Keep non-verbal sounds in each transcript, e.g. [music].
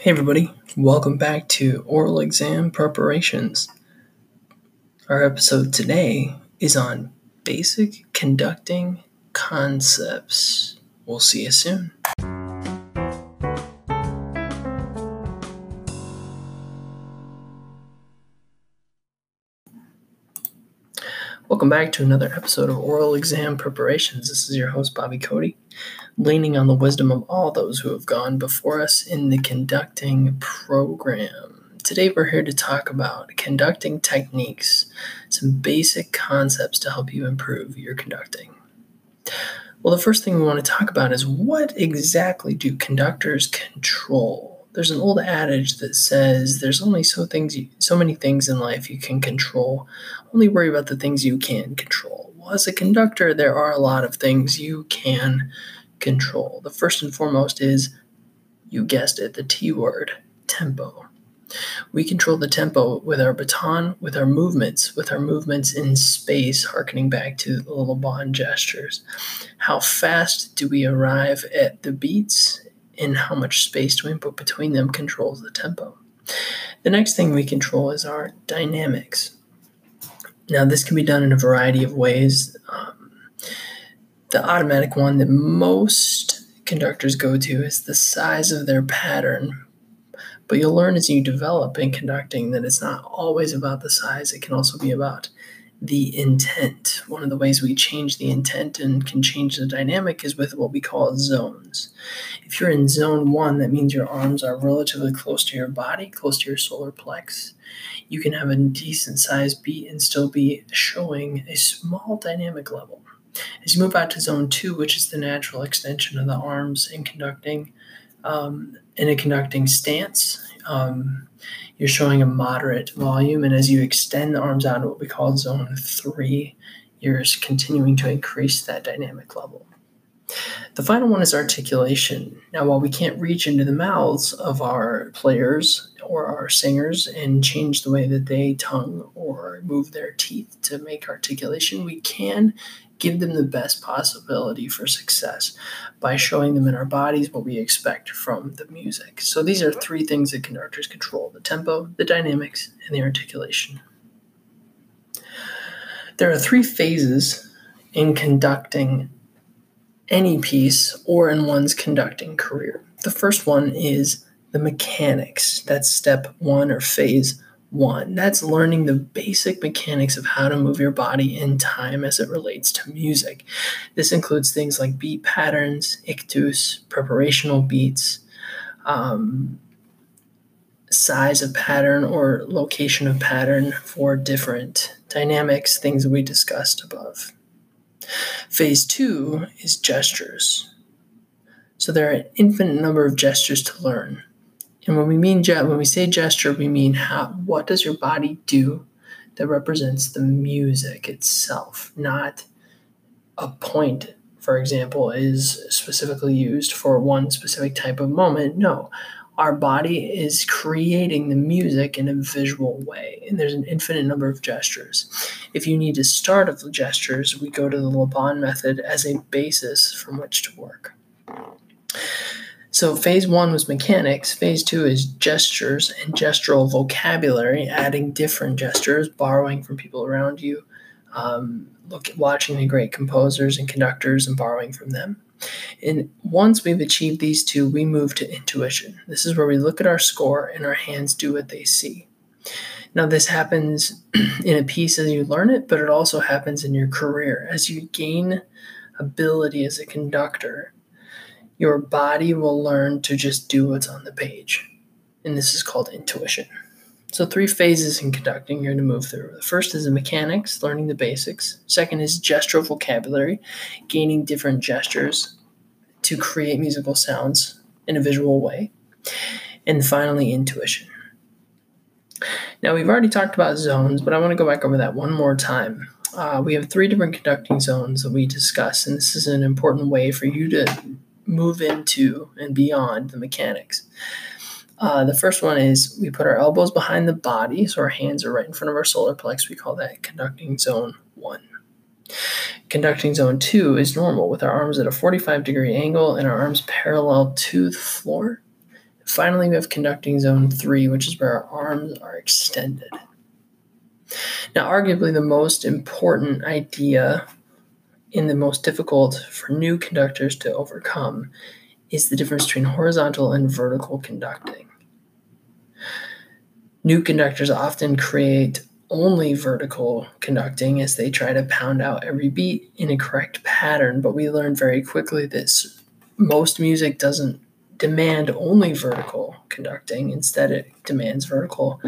Hey, everybody, welcome back to Oral Exam Preparations. Our episode today is on basic conducting concepts. We'll see you soon. Welcome back to another episode of Oral Exam Preparations. This is your host, Bobby Cody, leaning on the wisdom of all those who have gone before us in the conducting program. Today, we're here to talk about conducting techniques, some basic concepts to help you improve your conducting. Well, the first thing we want to talk about is what exactly do conductors control? There's an old adage that says there's only so things you, so many things in life you can control. Only worry about the things you can control. Well, as a conductor, there are a lot of things you can control. The first and foremost is you guessed it, the T word, tempo. We control the tempo with our baton, with our movements, with our movements in space, harkening back to the Laban gestures. How fast do we arrive at the beats and how much space we put between them controls the tempo. The next thing we control is our dynamics. Now, this can be done in a variety of ways. Um, the automatic one that most conductors go to is the size of their pattern. But you'll learn as you develop in conducting that it's not always about the size, it can also be about the intent. One of the ways we change the intent and can change the dynamic is with what we call zones. If you're in zone one, that means your arms are relatively close to your body, close to your solar plex. You can have a decent sized beat and still be showing a small dynamic level. As you move out to zone two, which is the natural extension of the arms in conducting, um, in a conducting stance, um, you're showing a moderate volume. And as you extend the arms out to what we call zone three, you're continuing to increase that dynamic level. The final one is articulation. Now, while we can't reach into the mouths of our players or our singers and change the way that they tongue or move their teeth to make articulation, we can give them the best possibility for success by showing them in our bodies what we expect from the music. So these are three things that conductors control the tempo, the dynamics, and the articulation. There are three phases in conducting any piece or in one's conducting career. The first one is the mechanics. That's step one or phase one. That's learning the basic mechanics of how to move your body in time as it relates to music. This includes things like beat patterns, ictus, preparational beats, um, size of pattern or location of pattern for different dynamics, things we discussed above. Phase two is gestures. So there are an infinite number of gestures to learn. And when we mean when we say gesture, we mean how what does your body do that represents the music itself, not a point, for example, is specifically used for one specific type of moment. No, our body is creating the music in a visual way, and there's an infinite number of gestures. If you need to start of the gestures, we go to the Laban method as a basis from which to work. So, phase one was mechanics, phase two is gestures and gestural vocabulary, adding different gestures, borrowing from people around you, um, look, watching the great composers and conductors and borrowing from them. And once we've achieved these two, we move to intuition. This is where we look at our score and our hands do what they see. Now, this happens [clears throat] in a piece as you learn it, but it also happens in your career. As you gain ability as a conductor, your body will learn to just do what's on the page. And this is called intuition. So, three phases in conducting you're going to move through. The first is the mechanics, learning the basics. Second is gestural vocabulary, gaining different gestures to create musical sounds in a visual way. And finally, intuition. Now, we've already talked about zones, but I want to go back over that one more time. Uh, we have three different conducting zones that we discuss, and this is an important way for you to move into and beyond the mechanics. Uh, the first one is we put our elbows behind the body, so our hands are right in front of our solar plex. We call that conducting zone one. Conducting zone two is normal with our arms at a 45 degree angle and our arms parallel to the floor. Finally, we have conducting zone three, which is where our arms are extended. Now, arguably the most important idea and the most difficult for new conductors to overcome is the difference between horizontal and vertical conducting. New conductors often create only vertical conducting as they try to pound out every beat in a correct pattern, but we learned very quickly that most music doesn't demand only vertical conducting. Instead, it demands vertical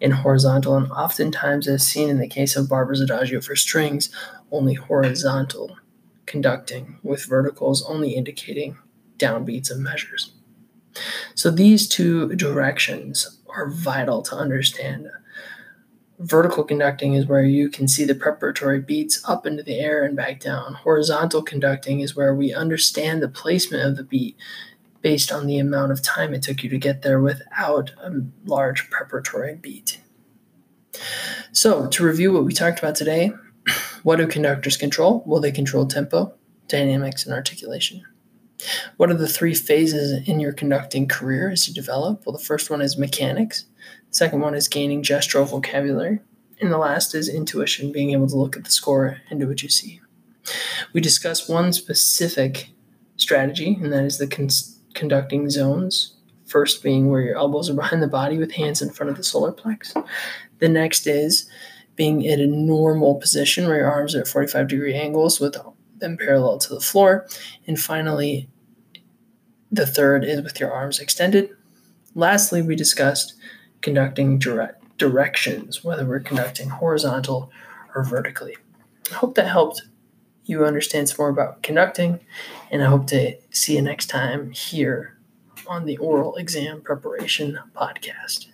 and horizontal, and oftentimes, as seen in the case of Barber's Adagio for strings, only horizontal conducting, with verticals only indicating downbeats of measures. So these two directions are vital to understand. Vertical conducting is where you can see the preparatory beats up into the air and back down. Horizontal conducting is where we understand the placement of the beat based on the amount of time it took you to get there without a large preparatory beat. So, to review what we talked about today, [clears throat] what do conductors control? Well, they control tempo, dynamics, and articulation. What are the three phases in your conducting career as you develop? Well, the first one is mechanics, the second one is gaining gestural vocabulary, and the last is intuition, being able to look at the score and do what you see. We discuss one specific strategy, and that is the con- conducting zones. First being where your elbows are behind the body with hands in front of the solar plex. The next is being in a normal position where your arms are at 45 degree angles with them parallel to the floor. And finally, the third is with your arms extended. Lastly, we discussed conducting direct directions, whether we're conducting horizontal or vertically. I hope that helped you understand some more about conducting, and I hope to see you next time here on the Oral Exam Preparation Podcast.